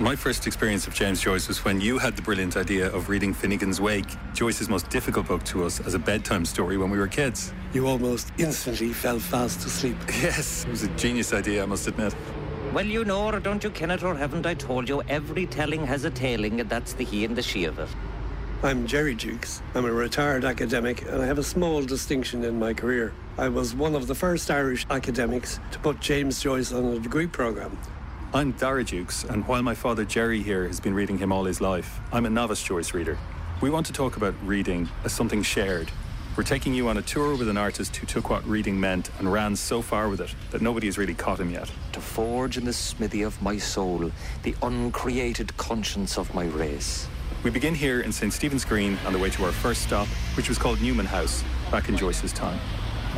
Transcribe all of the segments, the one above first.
My first experience of James Joyce was when you had the brilliant idea of reading Finnegans Wake, Joyce's most difficult book to us as a bedtime story when we were kids. You almost instantly fell fast asleep. Yes, it was a genius idea, I must admit. Well, you know, or don't you, kennet, or haven't I told you, every telling has a tailing, and that's the he and the she of it. I'm Gerry Dukes. I'm a retired academic, and I have a small distinction in my career. I was one of the first Irish academics to put James Joyce on a degree programme. I'm Daragh Dukes, and while my father Gerry here has been reading him all his life, I'm a novice Joyce reader. We want to talk about reading as something shared. We're taking you on a tour with an artist who took what reading meant and ran so far with it that nobody has really caught him yet. To forge in the smithy of my soul the uncreated conscience of my race. We begin here in St. Stephen's Green on the way to our first stop, which was called Newman House back in Joyce's time.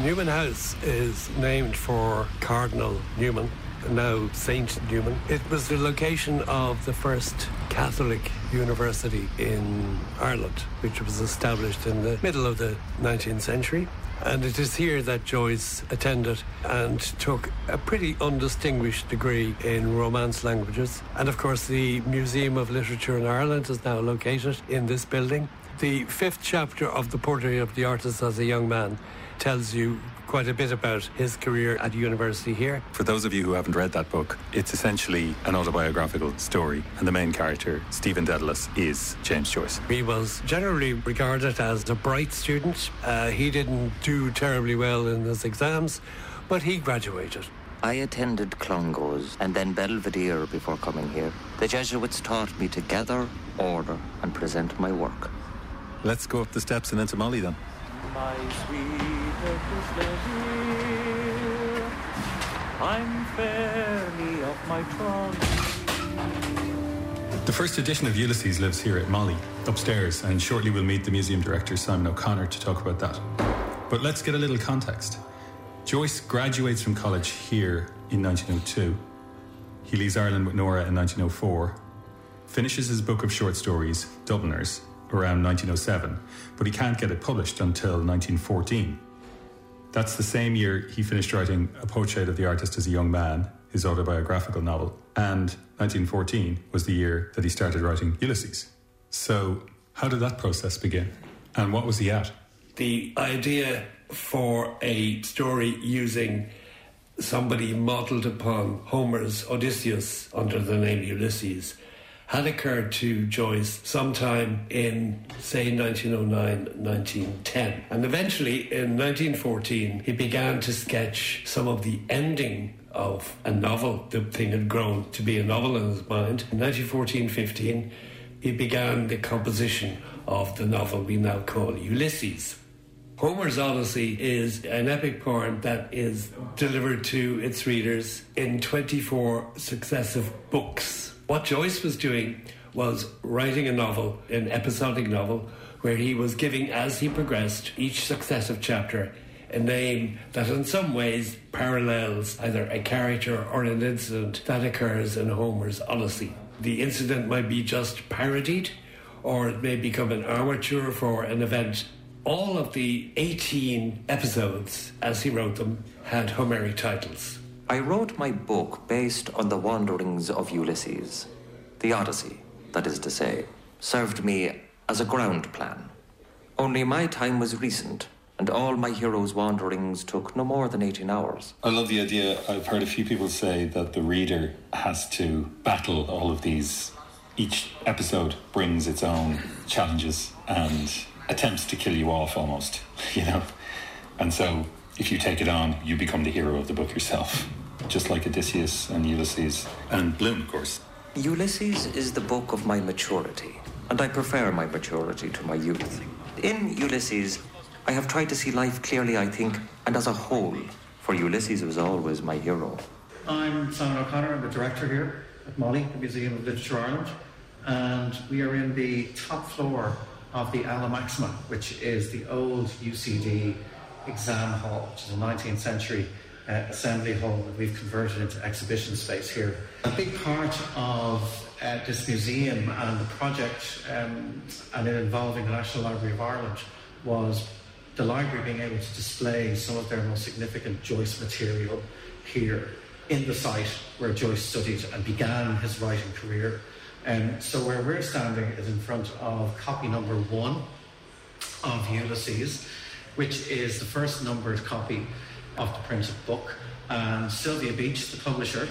Newman House is named for Cardinal Newman, now Saint Newman. It was the location of the first Catholic university in Ireland, which was established in the middle of the 19th century. And it is here that Joyce attended and took a pretty undistinguished degree in Romance languages. And of course, the Museum of Literature in Ireland is now located in this building. The fifth chapter of the portrait of the artist as a young man tells you quite a bit about his career at university here. For those of you who haven't read that book, it's essentially an autobiographical story, and the main character, Stephen Dedalus, is James Joyce. He was generally regarded as a bright student. Uh, he didn't do terribly well in his exams, but he graduated. I attended Clongowes and then Belvedere before coming here. The Jesuits taught me to gather, order, and present my work. Let's go up the steps and into MoLI then. My here. I'm fairly off my trolley. The first edition of Ulysses lives here at MoLI, upstairs, and shortly we'll meet the museum director, Simon O'Connor, to talk about that. But let's get a little context. Joyce graduates from college here in 1902. He leaves Ireland with Nora in 1904, finishes his book of short stories, Dubliners, around 1907, but he can't get it published until 1914. That's the same year he finished writing A Portrait of the Artist as a Young Man, his autobiographical novel, and 1914 was the year that he started writing Ulysses. So, how did that process begin? And what was he at? The idea for a story using somebody modelled upon Homer's Odysseus under the name Ulysses had occurred to Joyce sometime in, say, 1909, 1910. And eventually, in 1914, he began to sketch some of the ending of a novel. The thing had grown to be a novel in his mind. In 1914 15, he began the composition of the novel we now call Ulysses. Homer's Odyssey is an epic poem that is delivered to its readers in 24 successive books. What Joyce was doing was writing a novel, an episodic novel, where he was giving, as he progressed, each successive chapter a name that in some ways parallels either a character or an incident that occurs in Homer's Odyssey. The incident might be just parodied, or it may become an armature for an event. All of the 18 episodes, as he wrote them, had Homeric titles. I wrote my book based on the wanderings of Ulysses. The Odyssey, that is to say, served me as a ground plan. Only my time was recent, and all my hero's wanderings took no more than 18 hours. I love the idea. I've heard a few people say that the reader has to battle all of these. Each episode brings its own challenges and attempts to kill you off almost, you know? And so if you take it on, you become the hero of the book yourself just like Odysseus and Ulysses. And Bloom, of course. Ulysses is the book of my maturity, and I prefer my maturity to my youth. In Ulysses, I have tried to see life clearly, I think, and as a whole, for Ulysses was always my hero. I'm Simon O'Connor, I'm the director here at MoLI, the Museum of Literature Ireland, and we are in the top floor of the Aula Maxima, which is the old UCD exam hall, which is a 19th century uh, assembly hall that we've converted into exhibition space here. A big part of uh, this museum and the project, um, and it involving the National Library of Ireland, was the library being able to display some of their most significant Joyce material here. in the site where Joyce studied and began his writing career. Um, so where we're standing is in front of copy number one of Ulysses, which is the first numbered copy of the printed book. And Sylvia Beach, the publisher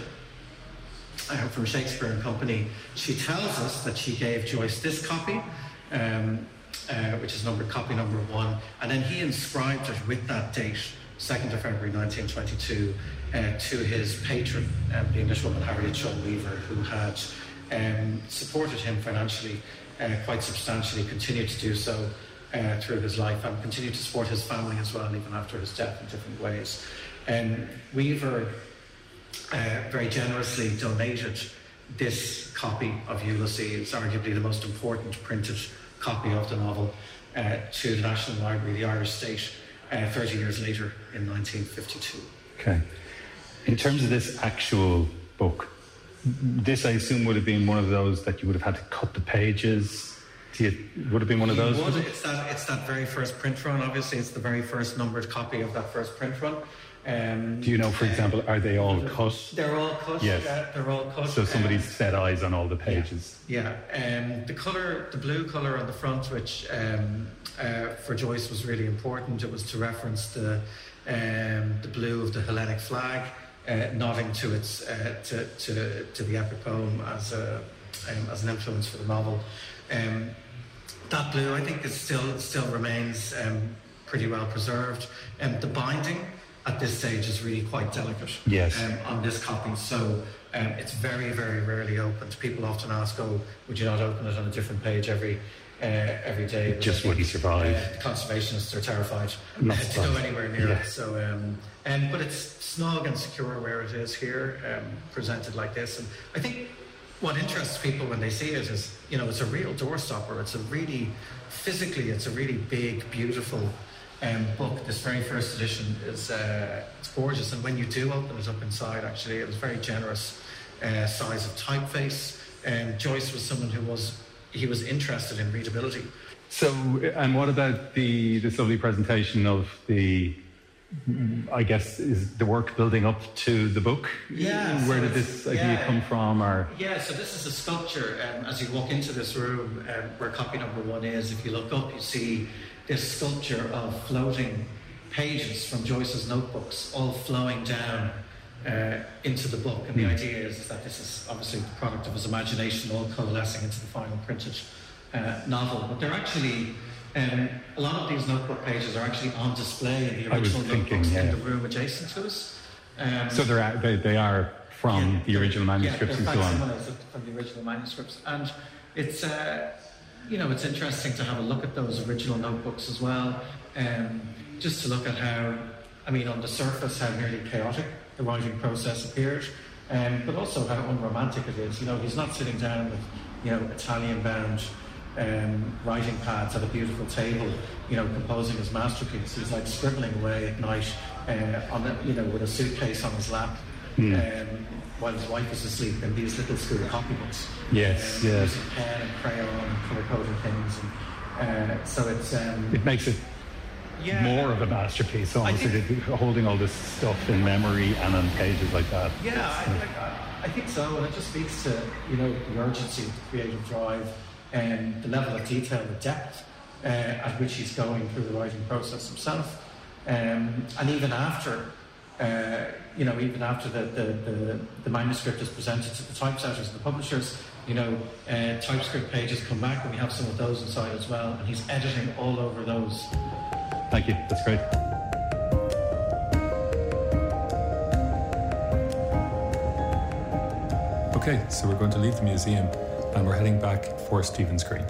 uh, from Shakespeare and Company, she tells us that she gave Joyce this copy, um, uh, which is number copy number one, and then he inscribed it with that date, 2nd of February 1922, uh, to his patron, um, the Englishwoman Harriet Shaw Weaver, who had um, supported him financially uh, quite substantially, continued to do so uh, through his life, and continued to support his family as well, even after his death in different ways. Um, Weaver uh, very generously donated this copy of Ulysses, arguably the most important printed copy of the novel, uh, to the National Library, the Irish State, uh, 30 years later in 1952. Okay. In terms of this actual book, this I assume would have been one of those that you would have had to cut the pages. Do you, would have been one of those? It's, that, it's that very first print run. Obviously, it's the very first numbered copy of that first print run. Um, Do you know, for example, are they all cut? They're all cut. Yes. Yeah, they're all cut. So somebody's Um, set eyes on all the pages. Yeah, um, the colour, the blue colour on the front, which um, uh, for Joyce was really important. It was to reference the um, the blue of the Hellenic flag, uh, nodding to its uh, to, to, to the epic poem as a um, as an influence for the novel. Um, that blue, I think, is still still remains um, pretty well preserved. And the binding at this stage is really quite delicate. Yes. Um, on this copy, so um, it's very, very rarely opened. People often ask, "Oh, would you not open it on a different page every uh, every day?" But just wouldn't survive. Uh, the conservationists are terrified Not to go anywhere near Yeah. it. So, um, um, but it's snug and secure where it is here, um, presented like this. And I think what interests people when they see it is, you know, it's a real doorstopper. It's a really, physically, it's a really big, beautiful um, book. This very first edition is uh, it's gorgeous, and when you do open it up inside, actually, it was very generous uh, size of typeface. And Joyce was someone who was he was interested in readability. So, and what about the this lovely presentation of the? I guess is the work building up to the book. Yeah, Where so did this idea yeah. come from? Or Yeah, so this is a sculpture. Um, as you walk into this room, um, where copy number one is, if you look up, you see this sculpture of floating pages from Joyce's notebooks, all flowing down uh, into the book. And the idea is, that this is obviously the product of his imagination, all coalescing into the final printed uh, novel. But they're actually. Um, a lot of these notebook pages are actually on display in the original thinking, notebooks yeah. in the room adjacent to us. Um, so they're, they they are from yeah, the original manuscripts yeah, and so on. from the original manuscripts, and it's uh, you know it's interesting to have a look at those original notebooks as well, um, just to look at how I mean on the surface how nearly chaotic the writing process appeared, um, but also how unromantic it is. You know, he's not sitting down with you know Italian bound. Um, writing pads at a beautiful table, you know, composing his masterpiece. He's like scribbling away at night, uh, on a, you know, with a suitcase on his lap, Hmm. um, while his wife is asleep in these little school copybooks. Yes, um, yes. Using pen and crayon and colour coding things. And, uh, so it's. Um, It makes it yeah, more of a masterpiece, almost think- holding all this stuff in memory and on pages like that. Yeah, I, I, I think so, and it just speaks to you know the urgency, of the creative drive, and the level of detail, the depth uh, at which he's going through the writing process himself, um, and even after. Uh, you know, even after the, the, the, the manuscript is presented to the typesetters and the publishers, you know, uh, typescript pages come back and we have some of those inside as well, and he's editing all over those. Thank you. That's great. Okay, so we're going to leave the museum and we're heading back for Stephen's Green.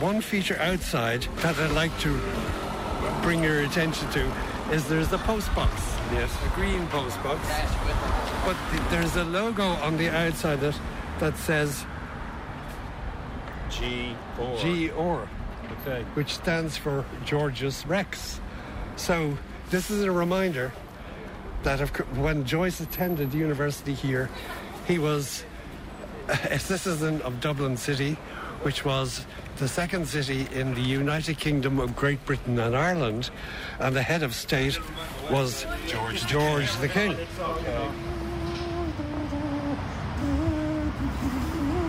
One feature outside that I'd like to bring your attention to is there's the post box. Yes. A green post box. But th- there's a logo on the outside that that says G four. G or Okay. which stands for Georgius Rex. So this is a reminder that of, when Joyce attended university here, he was a citizen of Dublin City which was the second city in the United Kingdom of Great Britain and Ireland, and the head of state was George, George the King.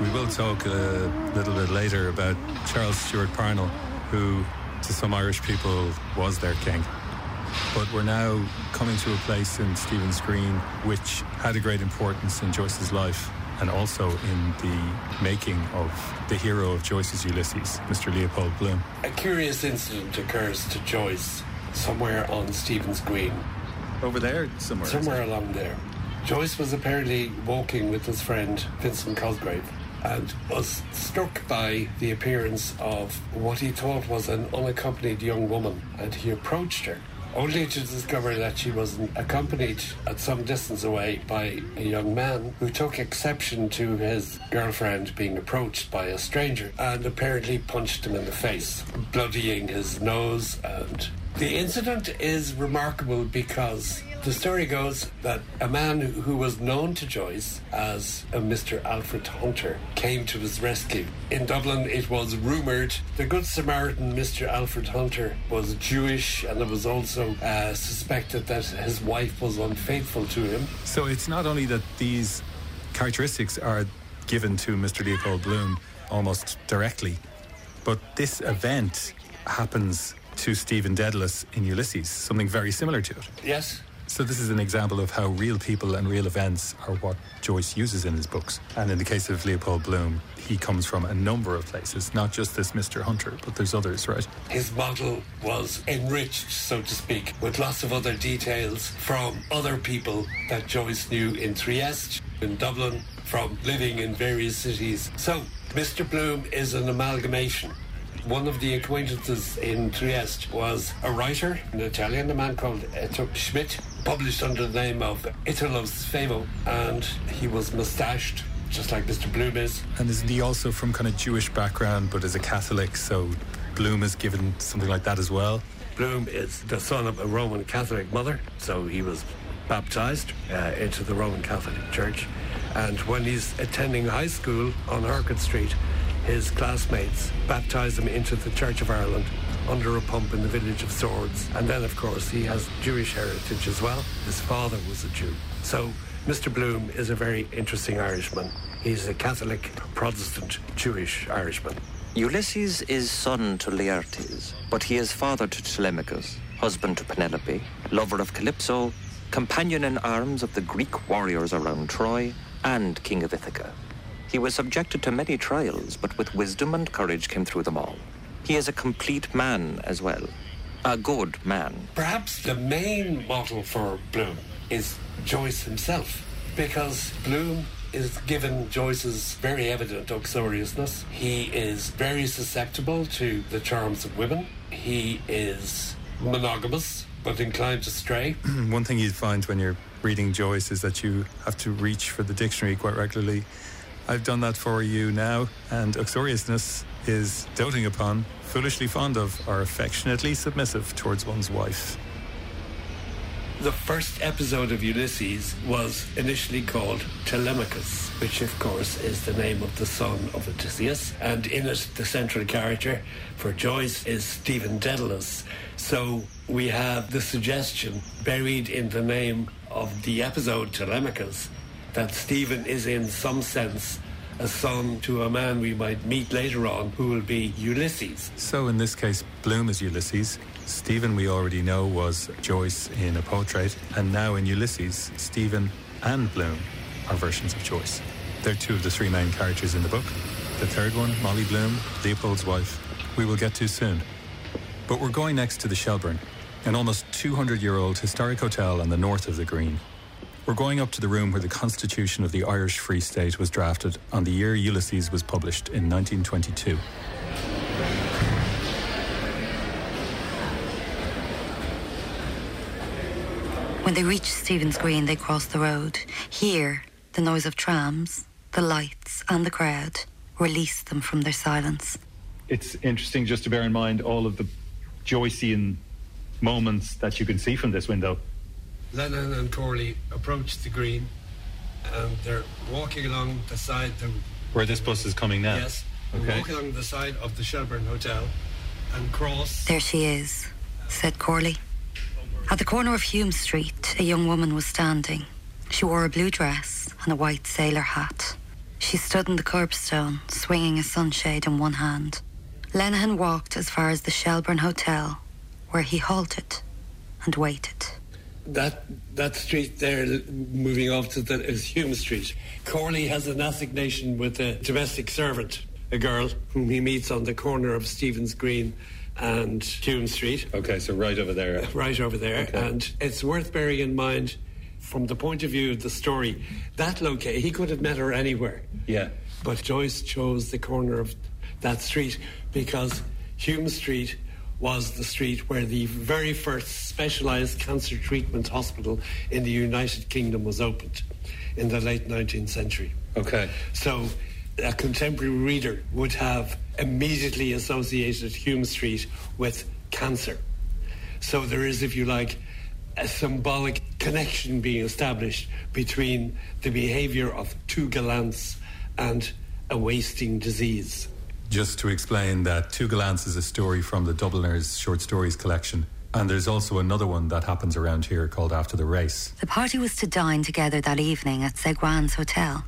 We will talk a little bit later about Charles Stewart Parnell, who to some Irish people was their king. But we're now coming to a place in Stephen's Green which had a great importance in Joyce's life and also in the making of the hero of Joyce's Ulysses, Mr. Leopold Bloom. A curious incident occurs to Joyce somewhere on Stephen's Green. Over there, somewhere. Somewhere along there. Joyce was apparently walking with his friend Vincent Cosgrave and was struck by the appearance of what he thought was an unaccompanied young woman, and he approached her only to discover that she was accompanied at some distance away by a young man who took exception to his girlfriend being approached by a stranger and apparently punched him in the face, bloodying his nose. And the incident is remarkable because the story goes that a man who was known to Joyce as a Mr. Alfred Hunter came to his rescue. In Dublin, it was rumoured the Good Samaritan Mr. Alfred Hunter was Jewish, and it was also uh, suspected that his wife was unfaithful to him. So it's not only that these characteristics are given to Mr. Leopold Bloom almost directly, but this event happens to Stephen Dedalus in Ulysses, something very similar to it. Yes, so this is an example of how real people and real events are what Joyce uses in his books. And in the case of Leopold Bloom, he comes from a number of places, not just this Mr. Hunter, but there's others, right? His model was enriched, so to speak, with lots of other details from other people that Joyce knew in Trieste, in Dublin, from living in various cities. So Mr. Bloom is an amalgamation one of the acquaintances in Trieste was a writer, an Italian, a man called Ettore Schmitz, published under the name of Italo Svevo, and he was moustached, just like Mr. Bloom is. And isn't he also from kind of Jewish background, but as a Catholic, so Bloom is given something like that as well? Bloom is the son of a Roman Catholic mother, so he was baptized uh, into the Roman Catholic Church. And when he's attending high school on Orchard Street, his classmates baptise him into the Church of Ireland under a pump in the village of Swords. And then, of course, he has Jewish heritage as well. His father was a Jew. So Mr. Bloom is a very interesting Irishman. He's a Catholic, Protestant, Jewish Irishman. Ulysses is son to Laertes, but he is father to Telemachus, husband to Penelope, lover of Calypso, companion in arms of the Greek warriors around Troy, and king of Ithaca. He was subjected to many trials, but with wisdom and courage came through them all. He is a complete man as well. A good man. Perhaps the main model for Bloom is Joyce himself, because Bloom is given Joyce's very evident uxoriousness. He is very susceptible to the charms of women. He is monogamous, but inclined to stray. One thing you find when you're reading Joyce is that you have to reach for the dictionary quite regularly I've done that for you now, and uxoriousness is doting upon, foolishly fond of, or affectionately submissive towards one's wife. The first episode of Ulysses was initially called Telemachus, which of course is the name of the son of Odysseus, and in it the central character for Joyce is Stephen Dedalus. So we have the suggestion buried in the name of the episode Telemachus that Stephen is in some sense a son to a man we might meet later on who will be Ulysses. So in this case, Bloom is Ulysses. Stephen, we already know, was Joyce in a portrait. And now in Ulysses, Stephen and Bloom are versions of Joyce. They're two of the three main characters in the book. The third one, Molly Bloom, Leopold's wife, we will get to soon. But we're going next to the Shelburne, an almost 200 year old historic hotel on the north of the Green. We're going up to the room where the Constitution of the Irish Free State was drafted on the year Ulysses was published in 1922. When they reached Stephen's Green, they crossed the road. Here, the noise of trams, the lights, and the crowd released them from their silence. It's interesting just to bear in mind all of the Joycean moments that you can see from this window. Lenehan and Corley approach the green and they're walking along the side. The, Where this bus is coming now? Yes. Okay. walk along the side of the Shelburne Hotel and cross. There she is, said Corley. At the corner of Hume Street, a young woman was standing. She wore a blue dress and a white sailor hat. She stood in the curbstone, swinging a sunshade in one hand. Lenehan walked as far as the Shelburne Hotel, where he halted and waited. That that street there, moving off to the is Hume Street. Corley has an assignation with a domestic servant, a girl whom he meets on the corner of Stephen's Green and Hume Street. Okay, so right over there. right over there. Okay. And it's worth bearing in mind, from the point of view of the story, that location, he could have met her anywhere. Yeah. But Joyce chose the corner of that street because Hume Street was the street where the very first specialised cancer treatment hospital in the United Kingdom was opened in the late 19th century. Okay. So a contemporary reader would have immediately associated Hume Street with cancer. So there is, if you like, a symbolic connection being established between the behaviour of two gallants and a wasting disease. Just to explain that Two Gallants is a story from the Dubliners short stories collection. And there's also another one that happens around here called After the Race. The party was to dine together that evening at Segouin's hotel.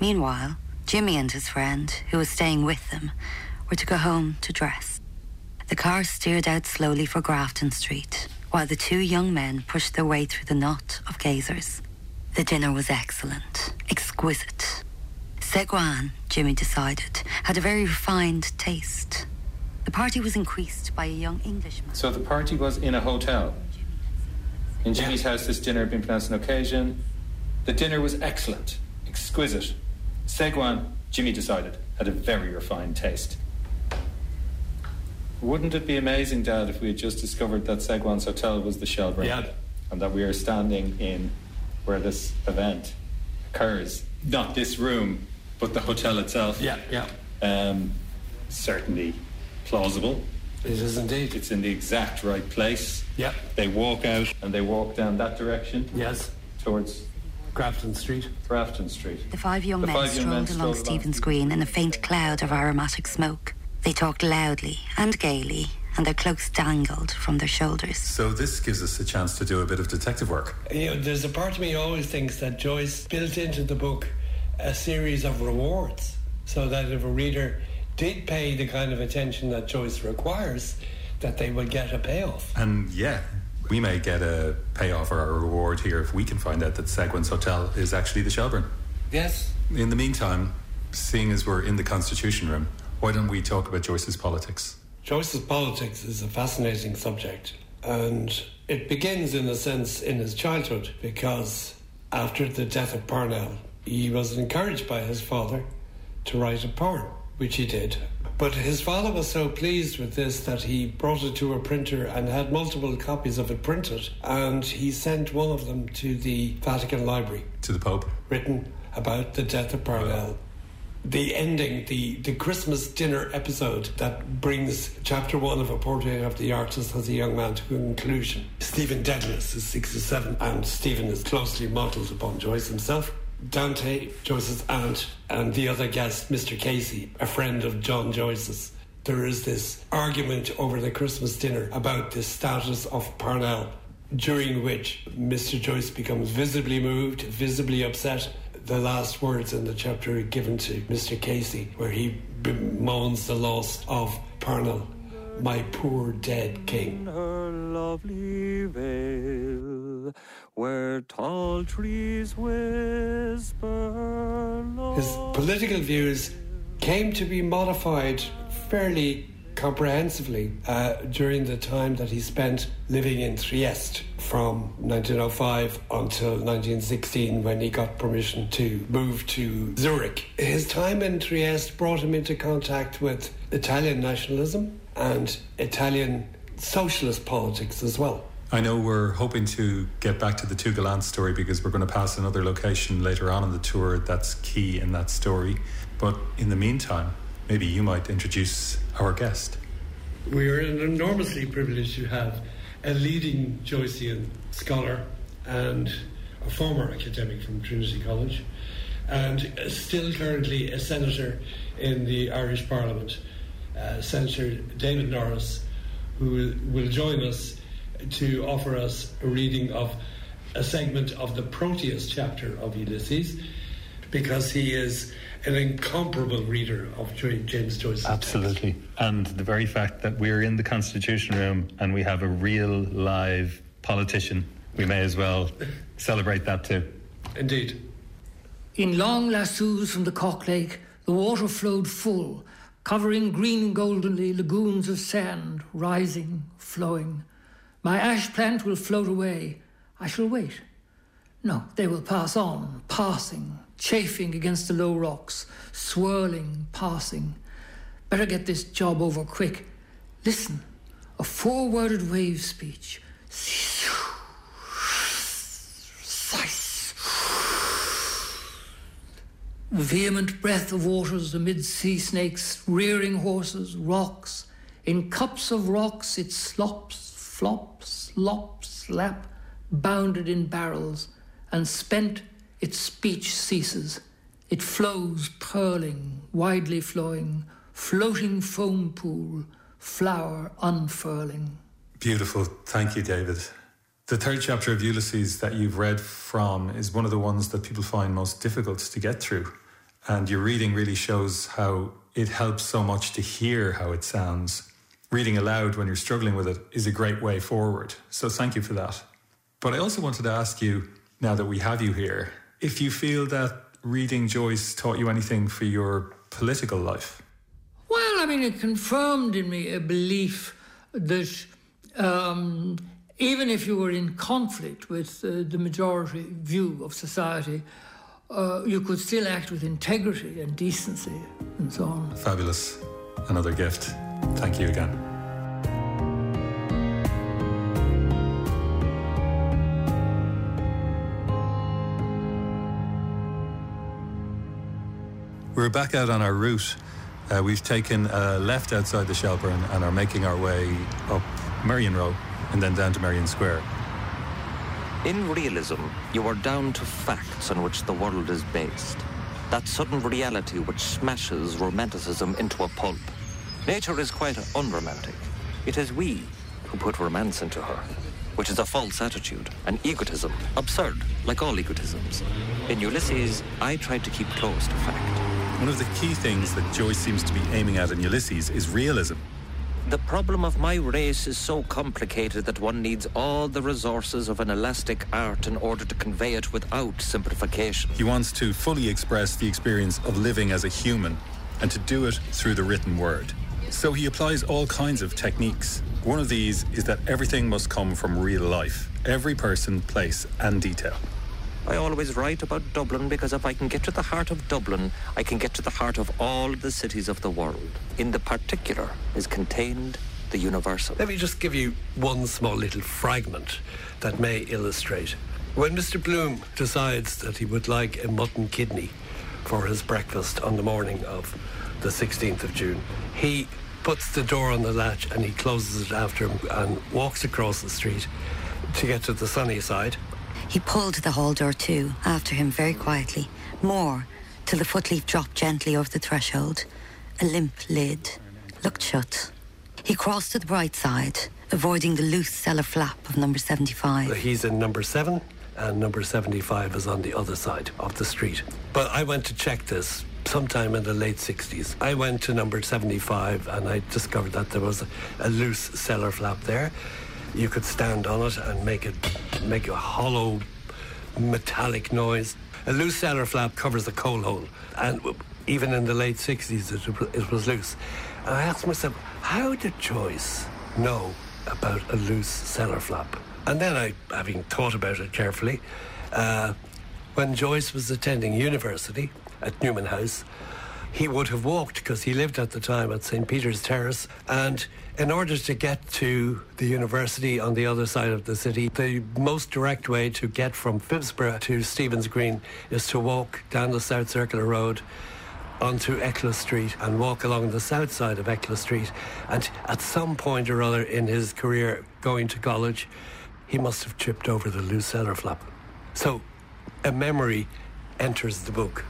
Meanwhile, Jimmy and his friend, who was staying with them, were to go home to dress. The car steered out slowly for Grafton Street, while the two young men pushed their way through the knot of gazers. The dinner was excellent, exquisite. Segouin, Jimmy decided, had a very refined taste. The party was increased by a young Englishman. So the party was in a hotel. In Jimmy's house, this dinner had been pronounced an occasion. The dinner was excellent, exquisite. Segouin, Jimmy decided, had a very refined taste. Wouldn't it be amazing, Dad, if we had just discovered that Segouin's hotel was the Shelburne? Yeah. And that we are standing in where this event occurs. Not this room, but the hotel itself. yeah. Yeah. Um, certainly plausible. It is indeed. It's in the exact right place. Yeah. They walk out and they walk down that direction Yes. towards Grafton Street. Grafton Street. The five young The men five young strolled men along along Stephen's Green in a faint cloud of aromatic smoke. They talked loudly and gaily, and their cloaks dangled from their shoulders. So this gives us a chance to do a bit of detective work. You know, there's a part of me always thinks that Joyce built into the book a series of rewards so that if a reader did pay the kind of attention that Joyce requires, that they would get a payoff. And yeah, we may get a payoff or a reward here if we can find out that Segouin's Hotel is actually the Shelburne. Yes. In the meantime, seeing as we're in the Constitution Room, why don't we talk about Joyce's politics? Joyce's politics is a fascinating subject, and it begins, in a sense, in his childhood because after the death of Parnell, he was encouraged by his father to write a poem, which he did. But his father was so pleased with this that he brought it to a printer and had multiple copies of it printed, and he sent one of them to the Vatican Library, To the Pope? written about the death of Parnell the ending, the, the Christmas dinner episode that brings chapter one of A Portrait of the Artist as a Young Man to conclusion. Stephen Dedalus is 67 and Stephen is closely modelled upon Joyce himself. Dante, Joyce's aunt, and the other guest, Mr. Casey, a friend of John Joyce's. There is this argument over the Christmas dinner about the status of Parnell, during which Mr. Joyce becomes visibly moved, visibly upset, the last words in the chapter are given to Mr. Casey, where he bemoans the loss of Parnell, my poor dead king. Where tall trees whisper low. His political views came to be modified fairly comprehensively uh, during the time that he spent living in Trieste from 1905 until 1916 when he got permission to move to Zurich. His time in Trieste brought him into contact with Italian nationalism and Italian socialist politics as well. I know we're hoping to get back to the Two Gallants story because we're going to pass another location later on in the tour that's key in that story. But in the meantime, maybe you might introduce our guest. We are enormously privileged to have a leading Joycean scholar and a former academic from Trinity College, and still currently a senator in the Irish Parliament, uh, Senator David Norris, who will join us to offer us a reading of a segment of the Proteus chapter of Ulysses, because he is an incomparable reader of James Joyce. Absolutely. And the very fact that we're in the Constitution Room and we have a real live politician, we may as well celebrate that too. Indeed. In long lassoes from the Cock Lake, the water flowed full, covering green goldenly lagoons of sand, rising, flowing. My ash plant will float away. I shall wait. No, they will pass on, passing, chafing against the low rocks, swirling, passing. Better get this job over quick. Listen, a four worded wave speech. vehement breath of waters amid sea snakes, rearing horses, rocks. In cups of rocks it slops, flops, slop, slap, bounded in barrels, and spent its speech ceases. It flows purling, widely flowing, floating foam pool, flower unfurling. Beautiful. Thank you, David. The third chapter of Ulysses that you've read from is one of the ones that people find most difficult to get through. And your reading really shows how it helps so much to hear how it sounds. Reading aloud when you're struggling with it is a great way forward. So thank you for that. But I also wanted to ask you, now that we have you here, if you feel that reading Joyce taught you anything for your political life. Well, I mean, it confirmed in me a belief that um, even if you were in conflict with uh, the majority view of society, uh, you could still act with integrity and decency and so on. Fabulous. Another gift. Thank you again. We're back out on our route. Uh, we've taken a left outside the Shelburne and are making our way up Merrion Row and then down to Merrion Square. In realism, you are down to facts on which the world is based. That sudden reality which smashes romanticism into a pulp. Nature is quite unromantic. It is we who put romance into her, which is a false attitude, an egotism, absurd, like all egotisms. In Ulysses, I tried to keep close to fact. One of the key things that Joyce seems to be aiming at in Ulysses is realism. The problem of my race is so complicated that one needs all the resources of an elastic art in order to convey it without simplification. He wants to fully express the experience of living as a human and to do it through the written word. So he applies all kinds of techniques. One of these is that everything must come from real life every person, place, and detail. I always write about Dublin because if I can get to the heart of Dublin, I can get to the heart of all the cities of the world. In the particular is contained the universal. Let me just give you one small little fragment that may illustrate. When Mr. Bloom decides that he would like a mutton kidney for his breakfast on the morning of the 16th of June, he puts the door on the latch and he closes it after him and walks across the street to get to the sunny side he pulled the hall door to after him very quietly, more, till the footleaf dropped gently over the threshold. A limp lid looked shut. He crossed to the bright side, avoiding the loose cellar flap of number 75. He's in number 7, and number 75 is on the other side of the street. But I went to check this sometime in the late 60s. I went to number 75 and I discovered that there was a, a loose cellar flap there you could stand on it and make it make a hollow metallic noise. A loose cellar flap covers the coal hole, and even in the late 60s, it, it was loose. And I asked myself, how did Joyce know about a loose cellar flap? And then I, having thought about it carefully, uh, when Joyce was attending university at Newman House, he would have walked because he lived at the time at St. Peter's Terrace. And in order to get to the university on the other side of the city, the most direct way to get from Phibsborough to Stephen's Green is to walk down the South Circular Road onto Eccles Street and walk along the south side of Eccles Street. And at some point or other in his career going to college, he must have tripped over the loose cellar flap. So a memory enters the book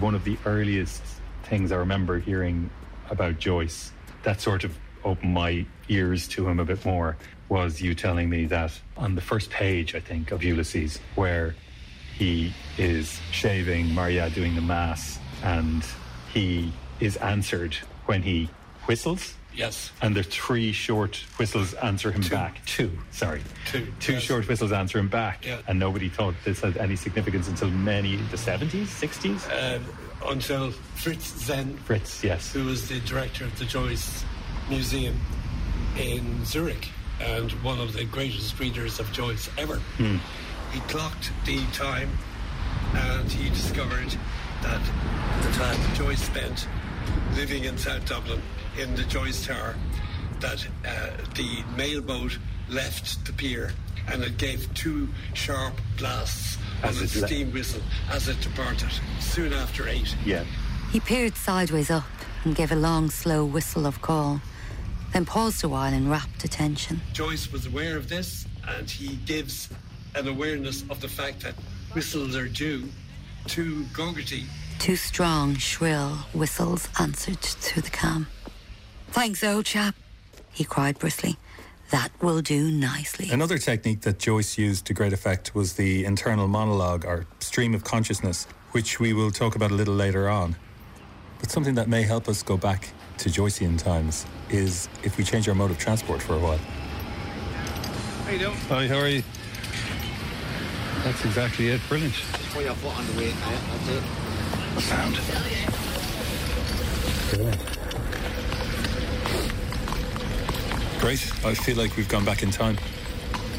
one of the earliest things I remember hearing about Joyce that sort of opened my ears to him a bit more was you telling me that on the first page, I think, of Ulysses, where he is shaving Maria doing the mass and he is answered when he whistles. Yes. And the three short whistles answer him Two. back. Two, sorry. Two, Two yes. short whistles answer him back. Yeah. And nobody thought this had any significance until many, the 70s, 60s? Um, until Fritz Senn, Fritz, yes. who was the director of the Joyce Museum in Zurich and one of the greatest readers of Joyce ever. He clocked the time and he discovered that the time Joyce spent living in South Dublin in the Joyce Tower, that uh, the mailboat left the pier and it gave two sharp blasts As on it its le- steam whistle as it departed, soon after eight. Yeah. He peered sideways up and gave a long, slow whistle of call, then paused a while in rapt attention. Joyce was aware of this, and he gives an awareness of the fact that whistles are due to Gogarty. Two strong, shrill whistles answered through the calm. Thanks, old chap, he cried briskly. That will do nicely. Another technique that Joyce used to great effect was the internal monologue or stream of consciousness, which we will talk about a little later on. But something that may help us go back to Joycean times is if we change our mode of transport for a while. How you doing? Hi, how are you? That's exactly it. Brilliant. Put your foot on the weight, mate. That's it. Sound. Great. I feel like we've gone back in time.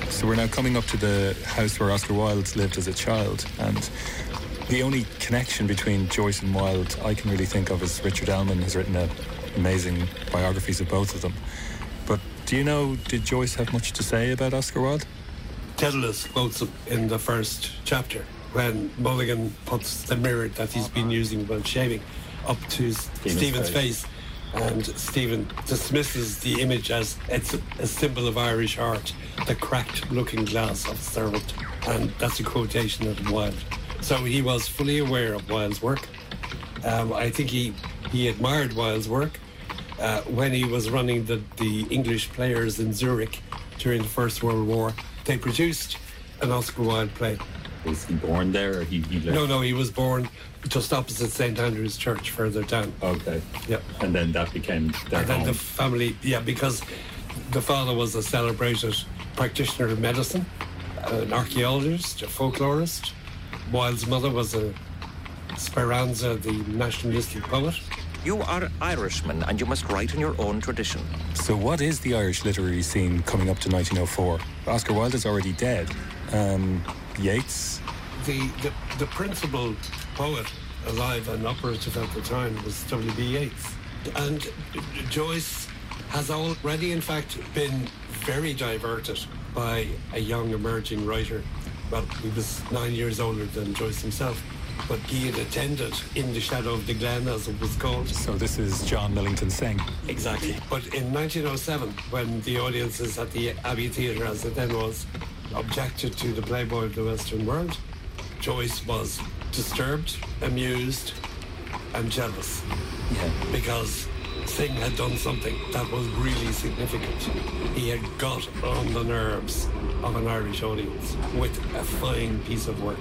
So we're now coming up to the house where Oscar Wilde lived as a child, and the only connection between Joyce and Wilde I can really think of is Richard Ellmann has written a, amazing biographies of both of them. But do you know, did Joyce have much to say about Oscar Wilde? Dedalus quotes him in the first chapter when Mulligan puts the mirror that he's been using while shaving up to Stephen's, face. And Stephen dismisses the image as it's a symbol of Irish art, the cracked looking glass of servant. And that's a quotation of Wilde. So he was fully aware of Wilde's work. Um, I think he, he admired Wilde's work uh, when he was running the, the English players in Zurich during the First World War. They produced an Oscar Wilde play. Was he born there or he, he No, no, he was born just opposite St Andrew's Church, further down. Okay. Yep. And then that became their And then home. the family, yeah, because the father was a celebrated practitioner of medicine, uh, an archaeologist, a folklorist. Wilde's mother was a Speranza, the nationalistic poet. You are Irishman, and you must write in your own tradition. So, what is the Irish literary scene coming up to 1904? Oscar Wilde is already dead. Um, Yeats? The, the, the principal poet alive and operative at the time was W.B. Yeats. And Joyce has already, in fact, been very diverted by a young emerging writer. Well, he was nine years older than Joyce himself, but he had attended In the Shadow of the Glen, as it was called. So, this is John Millington Synge. Exactly. But in 1907, when the audiences at the Abbey Theatre, as it then was, objected to the Playboy of the Western World, Joyce was disturbed, amused, and jealous. Yeah. Because Synge had done something that was really significant. He had got on the nerves of an Irish audience with a fine piece of work,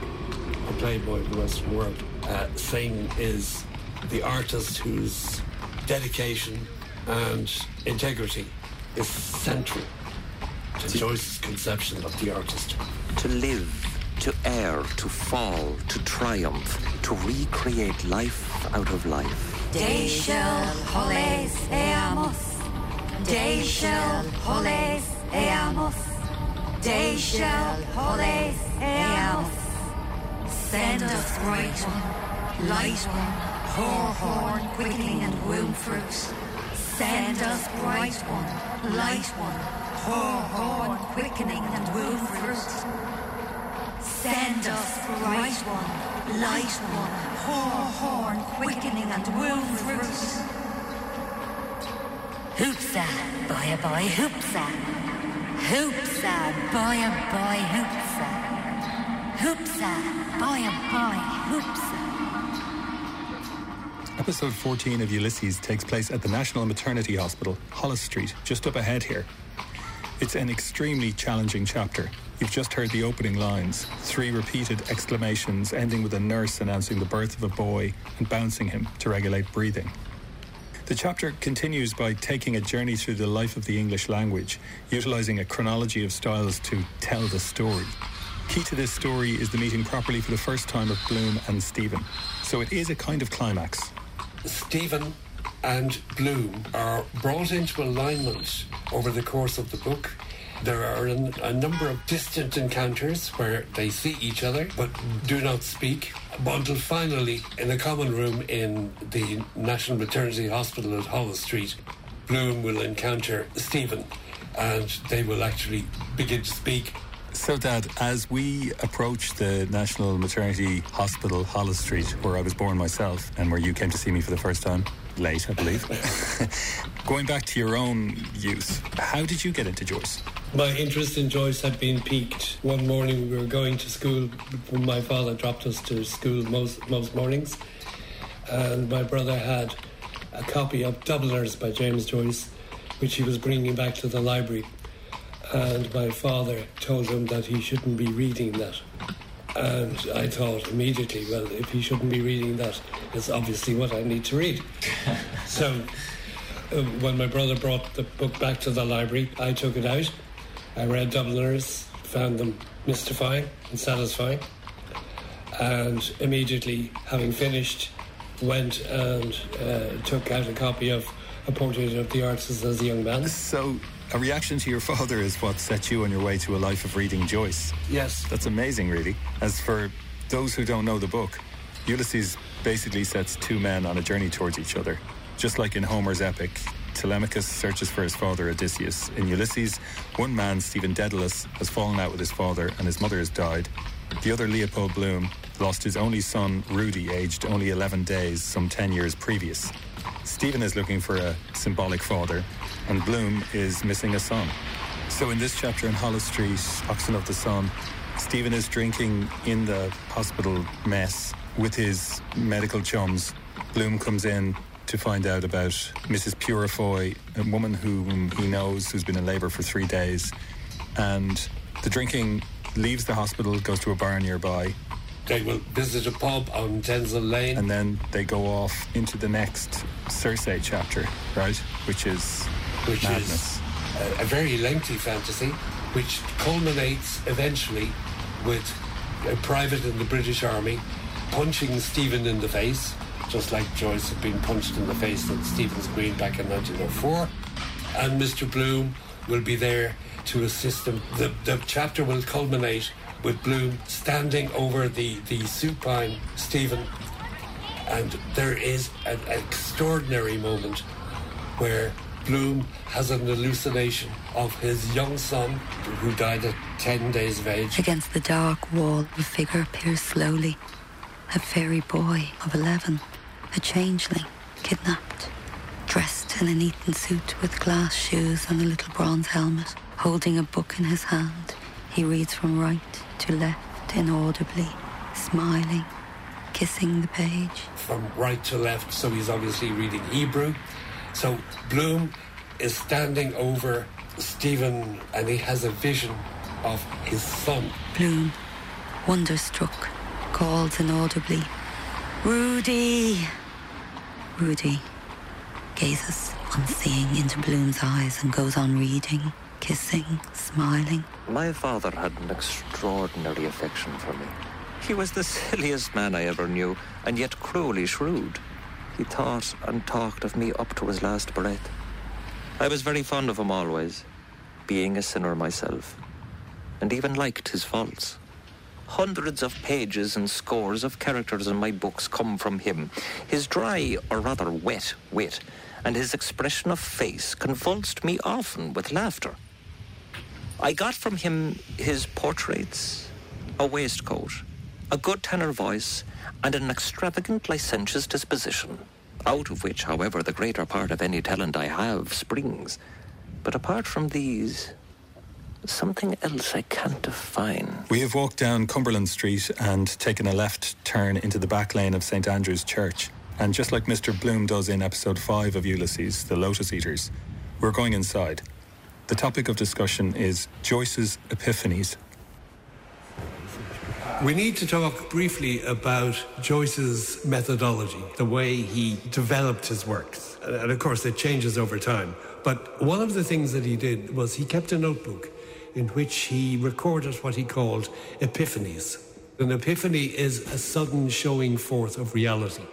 a Playboy of the Western World. Uh, Synge is the artist whose dedication and integrity is central to Joyce's conception of the artist. To live, to err, to fall, to triumph, to recreate life out of life. De shall holes eamos. De shall holes eamos. De shall holes eamos. Send us bright one, light one, Horhorn, quickening and womb fruit. Send us bright one, light one, hoar horn, quickening and womb fruit. Send us bright one, light one, hoar horn, quickening and womb fruit. Hoopsa, boy a boy, hoopsa. Hoopsa, boy a boy, hoopsa. Hoopsa, boy a boy, hoopsa. Episode 14 of Ulysses takes place at the National Maternity Hospital, Holles Street, just up ahead here. It's an extremely challenging chapter. You've just heard the opening lines three repeated exclamations ending with a nurse announcing the birth of a boy and bouncing him to regulate breathing. The chapter continues by taking a journey through the life of the English language, utilising a chronology of styles to tell the story. Key to this story is the meeting properly for the first time of Bloom and Stephen. So it is a kind of climax. Stephen and Bloom are brought into alignment over the course of the book. There are a, number of distant encounters where they see each other but do not speak but until finally, in a common room in the National Maternity Hospital at Holles Street, Bloom will encounter Stephen and they will actually begin to speak. So, Dad, as we approach the National Maternity Hospital, Holles Street, where I was born myself and where you came to see me for the first time, late, I believe, going back to your own youth, how did you get into Joyce? My interest in Joyce had been piqued. One morning we were going to school my father dropped us to school most, most mornings, and my brother had a copy of Dubliners by James Joyce, which he was bringing back to the library and my father told him that he shouldn't be reading that. And I thought immediately, well, if he shouldn't be reading that, it's obviously what I need to read. so uh, when my brother brought the book back to the library, I took it out. I read Dubliners, found them mystifying and satisfying, and immediately, having finished, went and uh, took out a copy of A Portrait of the Artist as a Young Man. So a reaction to your father is what set you on your way to a life of reading Joyce. Yes. That's amazing, really. As for those who don't know the book, Ulysses basically sets two men on a journey towards each other. Just like in Homer's epic, Telemachus searches for his father Odysseus. In Ulysses, one man, Stephen Dedalus, has fallen out with his father and his mother has died. The other, Leopold Bloom, lost his only son, Rudy, aged only 11 days, some 10 years previous. Stephen is looking for a symbolic father, and Bloom is missing a son. So in this chapter in Holles Street, Oxen of the Sun, Stephen is drinking in the hospital mess with his medical chums. Bloom comes in to find out about Mrs. Purefoy, a woman whom he knows who's been in labour for three days. And the drinking leaves the hospital, goes to a bar nearby, they will visit a pub on Denzille Lane. And then they go off into the next Circe chapter, right? Which is which madness. is a, a very lengthy fantasy, which culminates eventually with a private in the British Army punching Stephen in the face, just like Joyce had been punched in the face at Stephen's Green back in 1904. And Mr. Bloom will be there to assist him. The, the chapter will culminate with Bloom standing over the, the supine Stephen. And there is an extraordinary moment where Bloom has an hallucination of his young son who died at 10 days of age. Against the dark wall, a figure appears slowly. A fairy boy of 11, a changeling, kidnapped, dressed in an Eton suit with glass shoes and a little bronze helmet, holding a book in his hand. He reads from right to left inaudibly, smiling, kissing the page. From right to left, so he's obviously reading Hebrew. So Bloom is standing over Stephen and he has a vision of his son. Bloom, wonderstruck, calls inaudibly, Rudy! Rudy gazes unseeing into Bloom's eyes and goes on reading kissing, smiling. My father had an extraordinary affection for me. He was the silliest man I ever knew, and yet cruelly shrewd. He thought and talked of me up to his last breath. I was very fond of him always, being a sinner myself, and even liked his faults. Hundreds of pages and scores of characters in my books come from him. His dry, or rather wet, wit, and his expression of face convulsed me often with laughter. I got from him his portraits, a waistcoat, a good tenor voice, and an extravagant licentious disposition, out of which, however, the greater part of any talent I have springs. But apart from these, something else I can't define. We have walked down Cumberland Street and taken a left turn into the back lane of St Andrew's Church. And just like Mr. Bloom does in episode 5 of Ulysses, The Lotus Eaters, we're going inside. The topic of discussion is Joyce's epiphanies. We need to talk briefly about Joyce's methodology, the way he developed his works. And of course, it changes over time. But one of the things that he did was he kept a notebook in which he recorded what he called epiphanies. An epiphany is a sudden showing forth of reality.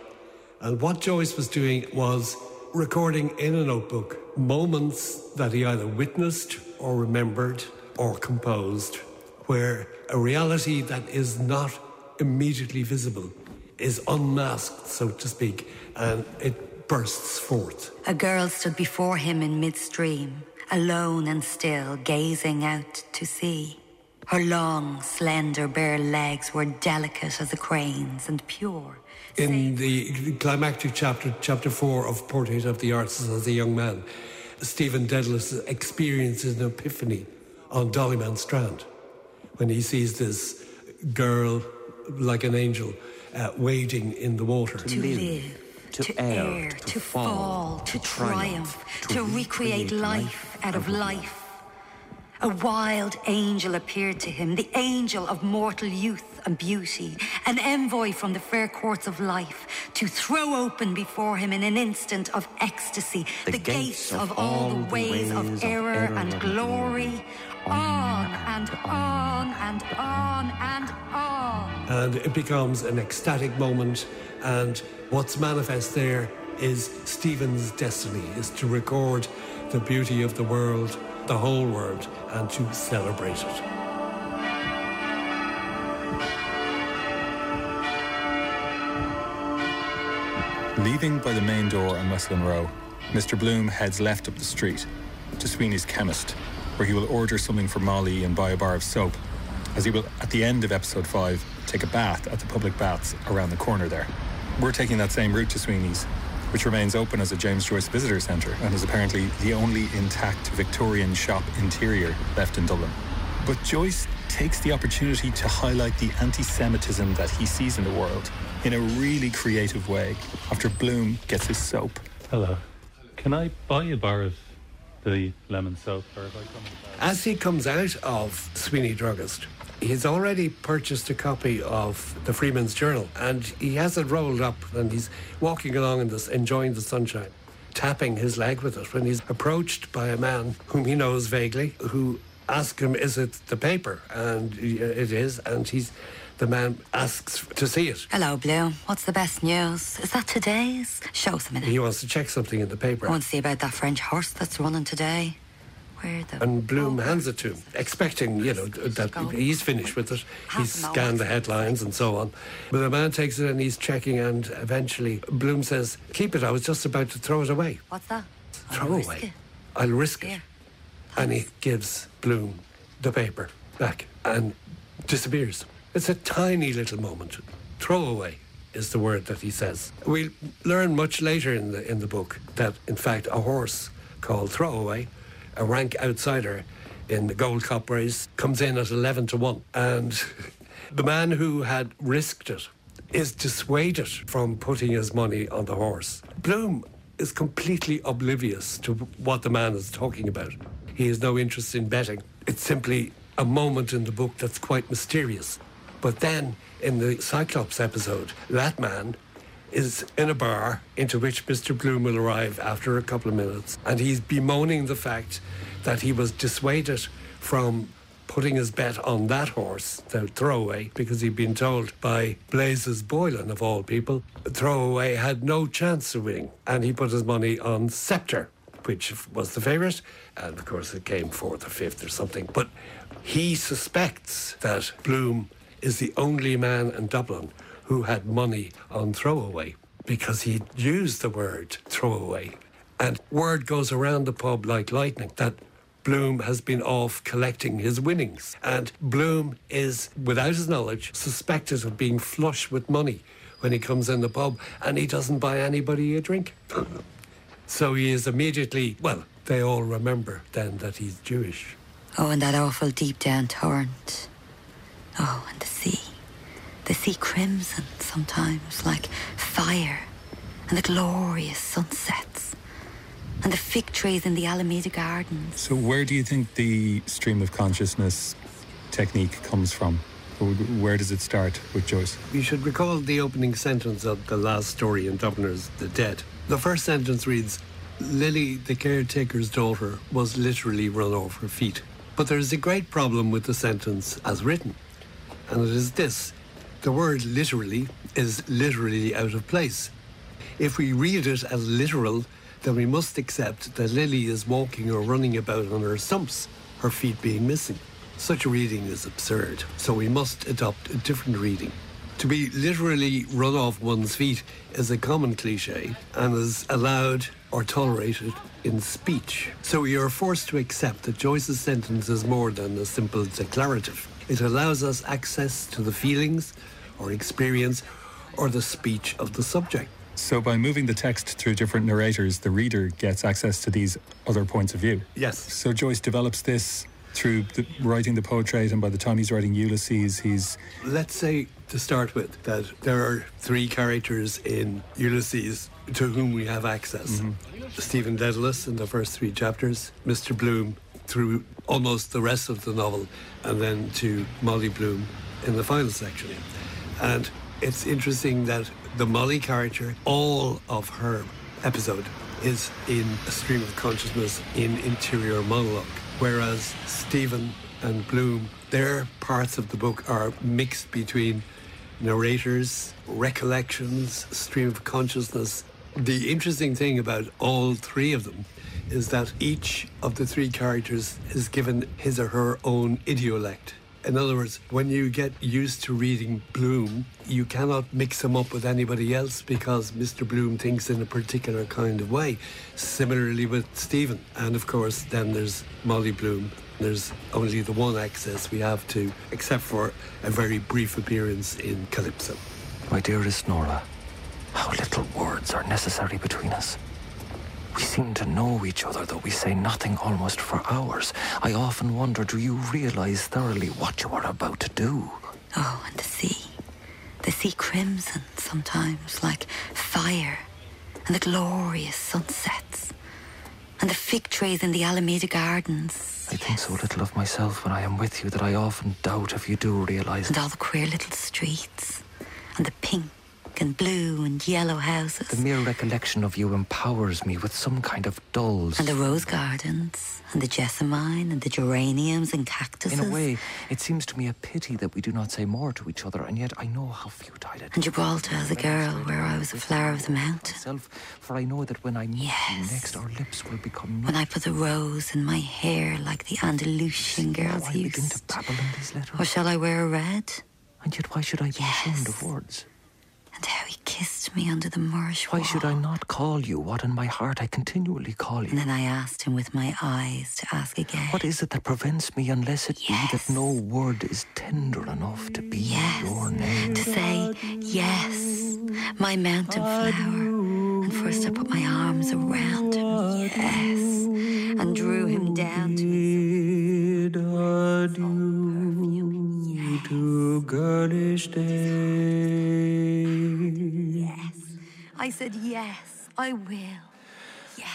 And what Joyce was doing was recording in a notebook moments that he either witnessed or remembered or composed where a reality that is not immediately visible is unmasked, so to speak, and it bursts forth. A girl stood before him in midstream, alone and still, gazing out to sea. Her long, slender, bare legs were delicate as a crane's and pure. In the climactic chapter, chapter four of Portrait of the Arts as a Young Man, Stephen Dedalus experiences an epiphany on Dollymount Strand when he sees this girl like an angel uh, wading in the water. To live, to, to err, to, to fall, to triumph, to recreate life out of life. A wild angel appeared to him, the angel of mortal youth and beauty, an envoy from the fair courts of life, to throw open before him in an instant of ecstasy the, the gates, gates, of all the ways, ways of, error, error and glory, on and on and on and on. And it becomes an ecstatic moment, and what's manifest there is Stephen's destiny is to record the beauty of the world, the whole world, and to celebrate it. Leaving by the main door on Westland Row, Mr. Bloom heads left up the street to Sweeney's chemist where he will order something for Molly and buy a bar of soap, as he will, at the end of episode 5, take a bath at the public baths around the corner there. We're taking that same route to Sweeney's, which remains open as a James Joyce visitor centre and is apparently the only intact Victorian shop interior left in Dublin. But Joyce takes the opportunity to highlight the anti Semitism that he sees in the world in a really creative way after Bloom gets his soap. Hello. Can I buy a bar of the lemon soap? As he comes out of Sweeney Druggist, he's already purchased a copy of the Freeman's Journal and he has it rolled up and he's walking along in this, enjoying the sunshine, tapping his leg with it when he's approached by a man whom he knows vaguely, who asks him, Is it the paper? And uh, it is. And he's the man asks to see it. Hello, Bloom. What's the best news? Is that today's? Show us a minute. He wants to check something in the paper. I want to see about that French horse that's running today. Where the... And Bloom hands it to him, expecting, you know, that he's finished with it. He's scanned the headlines and so on. But the man takes it and he's checking, and eventually Bloom says, Keep it. I was just about to throw it away. What's that? Throw I'll away. I'll risk it. And he gives Bloom the paper back and disappears. It's a tiny little moment. Throw away is the word that he says. We'll learn much later in the in the book that in fact a horse called Throwaway, a rank outsider in the Gold Cup race, comes in at eleven to one, and the man who had risked it is dissuaded from putting his money on the horse. Bloom is completely oblivious to what the man is talking about. He has no interest in betting. It's simply a moment in the book that's quite mysterious. But then in the Cyclops episode, that man is in a bar into which Mr. Bloom will arrive after a couple of minutes, and he's bemoaning the fact that he was dissuaded from putting his bet on that horse, the throwaway, because he'd been told by Blazes Boylan, of all people, throwaway had no chance of winning, and he put his money on Sceptre, which was the favourite, and of course it came fourth or fifth or something. But he suspects that Bloom is the only man in Dublin who had money on throwaway because he used the word throwaway. And word goes around the pub like lightning that Bloom has been off collecting his winnings. And Bloom is, without his knowledge, suspected of being flush with money when he comes in the pub and he doesn't buy anybody a drink. so he is immediately, well, they all remember then that he's Jewish. Oh, and that awful deep down torrent. Oh, and the sea. The sea crimson sometimes, like fire. and the glorious sunsets, and the fig trees in the Alameda Gardens. So, where do you think the stream of consciousness technique comes from? Where does it start with Joyce? You should recall the opening sentence of the last story in Dubliners The Dead. The first sentence reads Lily, the caretaker's daughter, was literally run off her feet. But there is a great problem with the sentence as written, and it is this the word literally is literally out of place. If we read it as literal, then we must accept that Lily is walking or running about on her stumps, her feet being missing. Such a reading is absurd, so we must adopt a different reading. To be literally run off one's feet is a common cliche and is allowed or tolerated in speech. So we are forced to accept that Joyce's sentence is more than a simple declarative. It allows us access to the feelings or experience or the speech of the subject. So, by moving the text through different narrators, the reader gets access to these other points of view. Yes. So, Joyce develops this through the, writing the portrait, and by the time he's writing Ulysses, he's. Let's say, to start with, that there are three characters in Ulysses to whom we have access mm-hmm. Stephen Dedalus in the first three chapters, Mr. Bloom through almost the rest of the novel, and then to Molly Bloom in the final section. And it's interesting that the Molly character, all of her episode is in a stream of consciousness in interior monologue whereas Stephen and Bloom, their parts of the book are mixed between narrators, recollections, stream of consciousness. The interesting thing about all three of them is that each of the three characters is given his or her own idiolect. In other words, when you get used to reading Bloom, you cannot mix him up with anybody else because Mr. Bloom thinks in a particular kind of way. Similarly with Stephen. And of course, then there's Molly Bloom. There's only the one access we have to, except for a very brief appearance in Calypso. My dearest Nora, how little words are necessary between us. We seem to know each other, though we say nothing almost for hours. I often wonder, do you realize thoroughly what you are about to do? Oh, and the sea. The sea crimson sometimes, like fire, and the glorious sunsets, and the fig trees in the Alameda Gardens. I yes. think so little of myself when I am with you that I often doubt if you do realize. And all the queer little streets, and the pink and blue and yellow houses. The mere recollection of you empowers me with some kind of dulls. And the rose gardens, and the jessamine, and the geraniums and cactuses. In a way, it seems to me a pity that we do not say more to each other, and yet I know how futile it is. And Gibraltar, the girl, where I was a flower of the mountain. Myself, for I know that when I meet yes. you next, our lips will become. When I put the rose in my hair like the Andalusian girls I used. begin to babble in these letters. Or shall I wear a red? And yet, why should I be yes. ashamed of words? And how he kissed me under the marsh Why should I not call you what in my heart I continually call you? And then I asked him with my eyes to ask again. What is it that prevents me unless it yes. be that no word is tender enough to be yes. your name? To say yes, my mountain flower. And first I put my arms around him, yes, and drew him down to me. To girlish days. Yes. I said, yes, I will. Yes.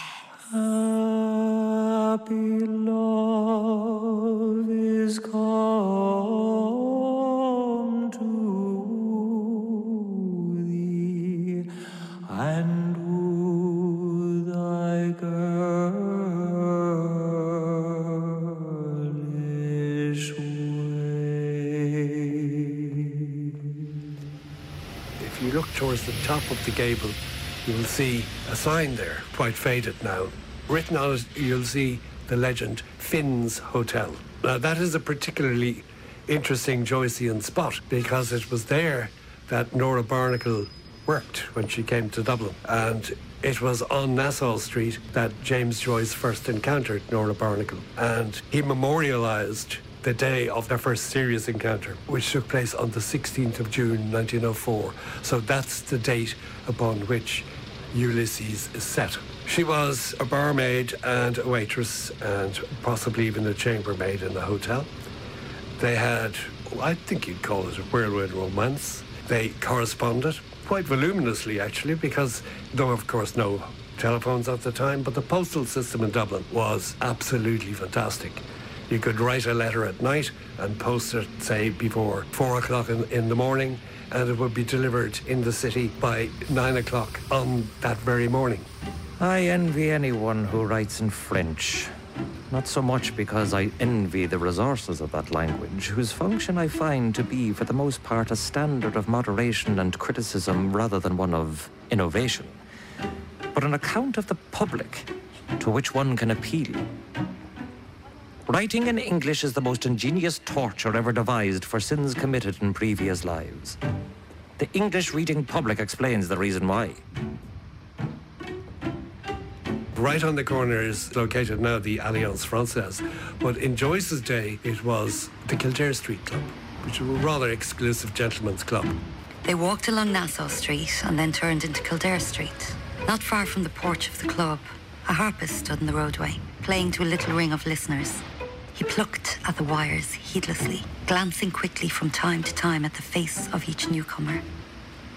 Happy love is come to towards the top of the gable, you will see a sign there, quite faded now. Written on it, you'll see the legend Finn's Hotel. Now, that is a particularly interesting Joycean spot because it was there that Nora Barnacle worked when she came to Dublin. And it was on Nassau Street that James Joyce first encountered Nora Barnacle. And he memorialised the day of their first serious encounter, which took place on the 16th of June 1904. So that's the date upon which Ulysses is set. She was a barmaid and a waitress and possibly even a chambermaid in the hotel. They had, I think you'd call it a whirlwind romance. They corresponded quite voluminously actually, because though of course no telephones at the time, but the postal system in Dublin was absolutely fantastic. You could write a letter at night and post it, say, before four o'clock in, in the morning, and it would be delivered in the city by nine o'clock on that very morning. I envy anyone who writes in French. Not so much because I envy the resources of that language, whose function I find to be, for the most part, a standard of moderation and criticism rather than one of innovation, but an account of the public to which one can appeal. Writing in English is the most ingenious torture ever devised for sins committed in previous lives. The English reading public explains the reason why. Right on the corner is located now the Alliance Francaise, but in Joyce's day it was the Kildare Street Club, which was a rather exclusive gentleman's club. They walked along Nassau Street and then turned into Kildare Street. Not far from the porch of the club, a harpist stood in the roadway, playing to a little ring of listeners. He plucked at the wires heedlessly, glancing quickly from time to time at the face of each newcomer,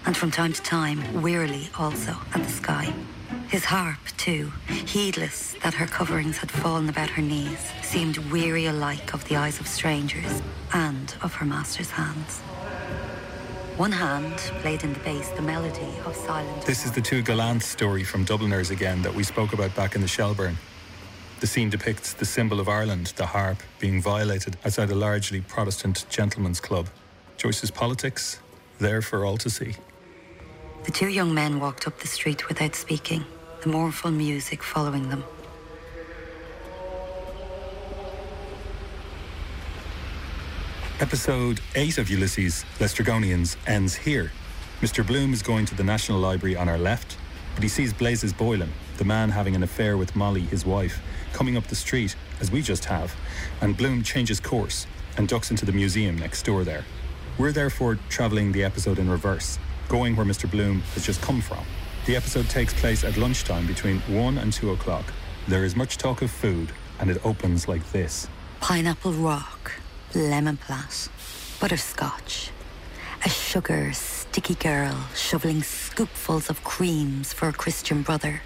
and from time to time, wearily also, at the sky. His harp, too, heedless that her coverings had fallen about her knees, seemed weary alike of the eyes of strangers and of her master's hands. One hand played in the bass the melody of silent. This is the two Gallant story from Dubliners again that we spoke about back in the Shelburne. The scene depicts the symbol of Ireland, the harp, being violated outside a largely Protestant gentlemen's club. Joyce's politics, there for all to see. The two young men walked up the street without speaking, the mournful music following them. Episode 8 of Ulysses, Lestrygonians, ends here. Mr. Bloom is going to the National Library on our left, but he sees Blazes Boylan, the man having an affair with Molly, his wife, coming up the street, as we just have, and Bloom changes course and ducks into the museum next door there. We're therefore travelling the episode in reverse, going where Mr. Bloom has just come from. The episode takes place at lunchtime between 1 and 2 o'clock. There is much talk of food, and it opens like this. Pineapple rock, lemon platt, butterscotch. A sugar, sticky girl shoveling scoopfuls of creams for a Christian brother.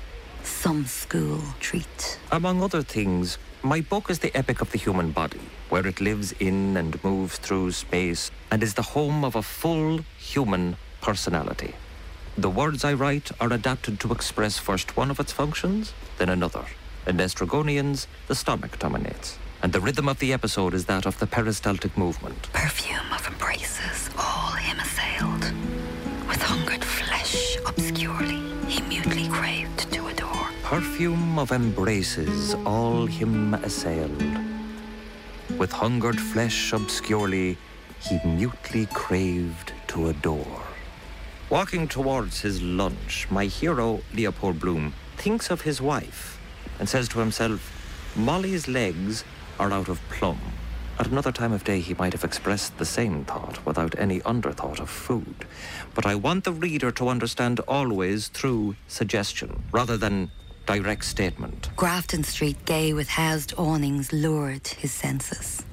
Some school treat. Among other things, my book is the epic of the human body, where it lives in and moves through space and is the home of a full human personality. The words I write are adapted to express first one of its functions, then another. In Lestrygonians, the stomach dominates, and the rhythm of the episode is that of the peristaltic movement. Perfume of embraces, all him assailed. With hungered flesh Perfume of embraces, all him assailed. With hungered flesh obscurely, he mutely craved to adore. Walking towards his lunch, my hero, Leopold Bloom, thinks of his wife and says to himself, Molly's legs are out of plumb. At another time of day, he might have expressed the same thought without any underthought of food. But I want the reader to understand always through suggestion rather than direct statement. Grafton Street, gay with housed awnings, lured his senses.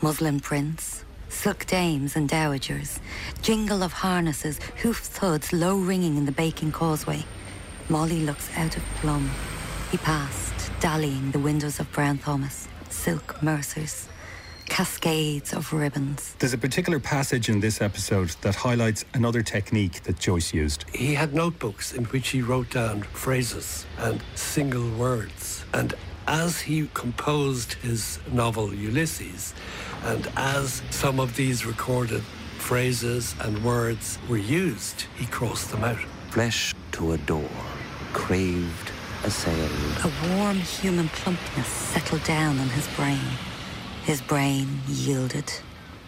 Muslin prints, silk dames and dowagers, jingle of harnesses, hoof thuds low ringing in the baking causeway. Molly looks out of plumb. He passed, dallying the windows of Brown Thomas, silk mercers, cascades of ribbons. There's a particular passage in this episode that highlights another technique that Joyce used. He had notebooks in which he wrote down phrases and single words. And as he composed his novel Ulysses, and as some of these recorded phrases and words were used, he crossed them out. Flesh to adore, craved, assailed. A warm human plumpness settled down on his brain. His brain yielded.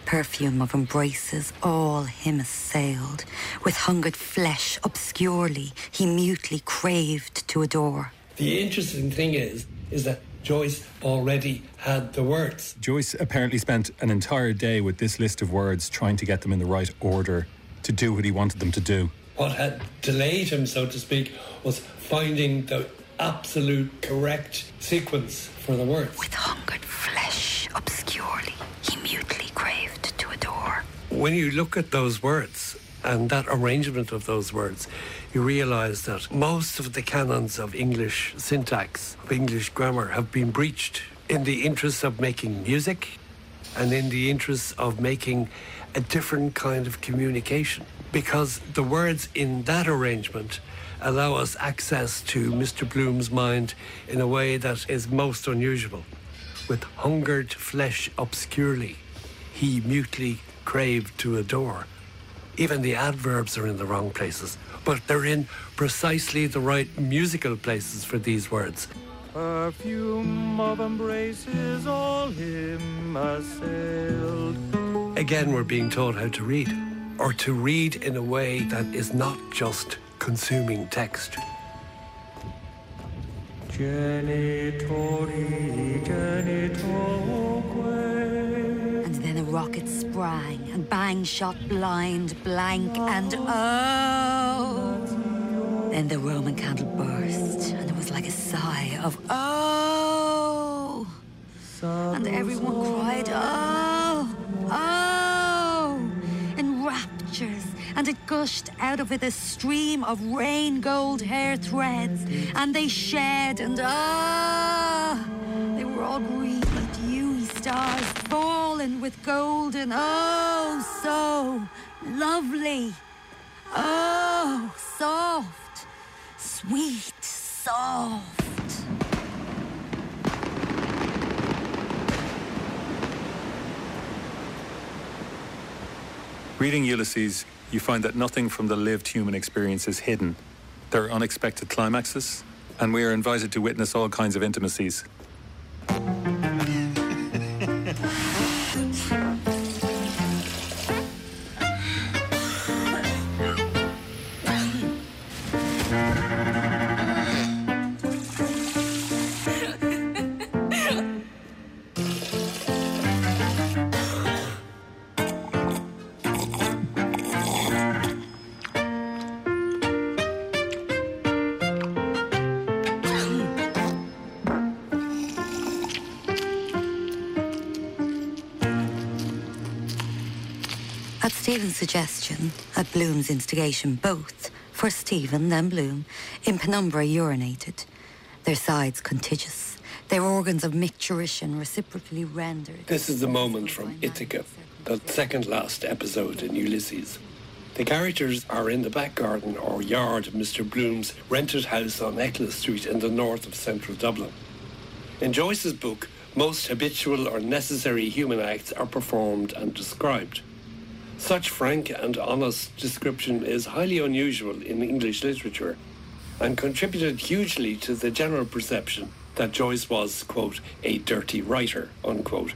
Perfume of embraces, all him assailed. With hungered flesh, obscurely, he mutely craved to adore. The interesting thing is, is that Joyce already had the words. Joyce apparently spent an entire day with this list of words trying to get them in the right order to do what he wanted them to do. What had delayed him, so to speak, was finding the absolute correct sequence for the words. With hungered flesh, obscurely, he mutely craved to adore. When you look at those words, and that arrangement of those words, you realize that most of the canons of English syntax, of English grammar, have been breached in the interest of making music and in the interest of making a different kind of communication. Because the words in that arrangement allow us access to Mr. Bloom's mind in a way that is most unusual. With hungered flesh obscurely, he mutely craved to adore. Even the adverbs are in the wrong places, but they're in precisely the right musical places for these words. Perfume of embraces all him assailed. Again, we're being taught how to read, or to read in a way that is not just consuming text. Genitori, genitoque. Rocket sprang, and bang shot blind, blank, and oh! Then the Roman candle burst, and it was like a sigh of oh! And everyone cried oh! Oh! In raptures, and it gushed out of it a stream of rain gold hair threads, and they shed, and ah! They were all green, stars fallen with golden, oh, so lovely, oh, soft, sweet, soft. Reading Ulysses, you find that nothing from the lived human experience is hidden. There are unexpected climaxes, and we are invited to witness all kinds of intimacies. Bloom's instigation, both, for Stephen, then Bloom, in penumbra urinated, their sides contiguous, their organs of micturition reciprocally rendered. This is the moment from Ithaca, the second last episode in Ulysses. The characters are in the back garden or yard of Mr. Bloom's rented house on Eccles Street in the north of central Dublin. In Joyce's book, most habitual or necessary human acts are performed and described. Such frank and honest description is highly unusual in English literature and contributed hugely to the general perception that Joyce was, quote, a dirty writer, unquote.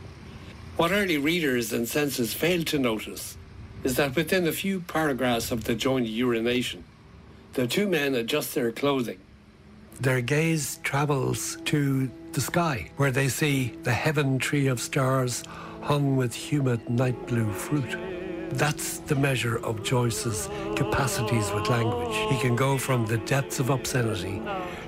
What early readers and censors failed to notice is that within a few paragraphs of the joint urination, the two men adjust their clothing. Their gaze travels to the sky, where they see the heaven tree of stars hung with humid night blue fruit. That's the measure of Joyce's capacities with language. He can go from the depths of obscenity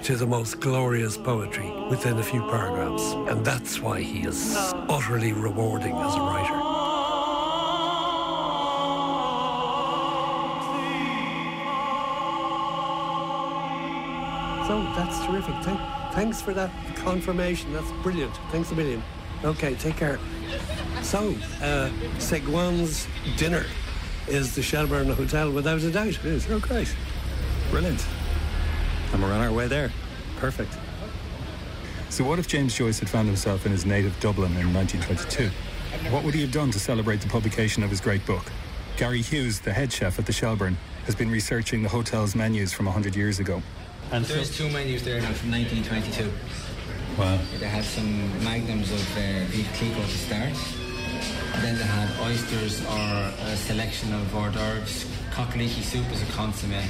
to the most glorious poetry within a few paragraphs. And that's why he is utterly rewarding as a writer. So that's terrific. Thank, thanks for that confirmation. That's brilliant. Thanks a million. Okay, take care. So, uh, Segouin's dinner is the Shelburne Hotel without a doubt. It is. Oh, great. Brilliant. And we're on our way there. Perfect. So, what if James Joyce had found himself in his native Dublin in 1922? What would he have done to celebrate the publication of his great book? Gary Hughes, the head chef at the Shelburne, has been researching the hotel's menus from 100 years ago. And There's two menus there now from 1922. Wow. They had some magnums of uh, Veuve Clicquot to start. And then they had oysters or a selection of hors d'oeuvres. Cockleaky soup is a consomme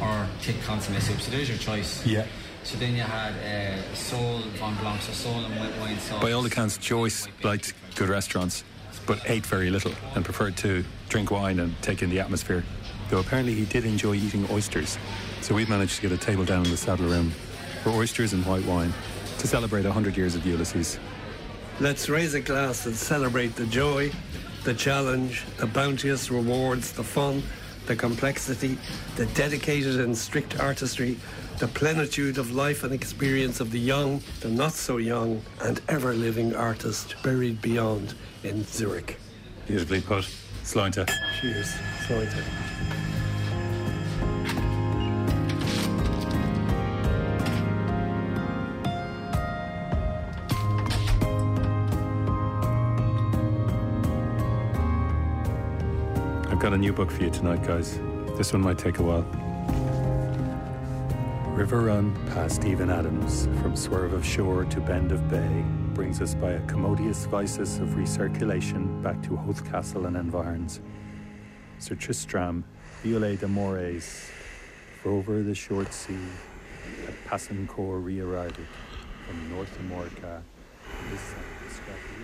or thick consomme soup. So there's your choice. Yeah. So then you had uh, sole vin blanc, so sole and white wine sauce. By all accounts, Joyce liked good restaurants, but ate very little and preferred to drink wine and take in the atmosphere. Though apparently he did enjoy eating oysters. So we've managed to get a table down in the saddle room for oysters and white wine to celebrate 100 years of Ulysses. Let's raise a glass and celebrate the joy, the challenge, the bounteous rewards, the fun, the complexity, the dedicated and strict artistry, the plenitude of life and experience of the young, the not so young, and ever living artist buried beyond in Zurich. Beautifully put. Sláinte. Cheers. Sláinte. Book for you tonight, guys. This one might take a while. River Run past Even Adams, from swerve of shore to bend of bay, brings us by a commodius vicus of recirculation back to Howth Castle and environs. Sir Tristram, Violet de Mores, for over the short sea, at passencore re-arrived from North America. This scrappy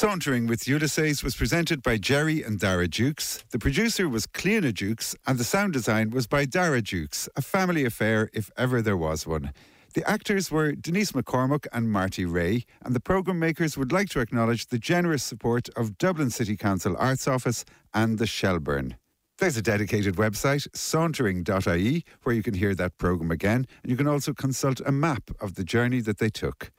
Sauntering with Ulysses was presented by Gerry and Daragh Dukes. The producer was Cleona Dukes, and the sound design was by Daragh Dukes, a family affair if ever there was one. The actors were Denise McCormack and Marty Rea, and the programme makers would like to acknowledge the generous support of Dublin City Council Arts Office and the Shelburne. There's a dedicated website, sauntering.ie, where you can hear that programme again, and you can also consult a map of the journey that they took.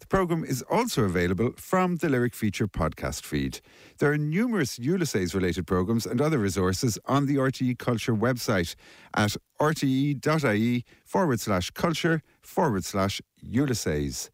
The programme is also available from the Lyric Feature podcast feed. There are numerous Ulysses related programmes and other resources on the RTE Culture website at rte.ie forward slash culture forward slash Ulysses.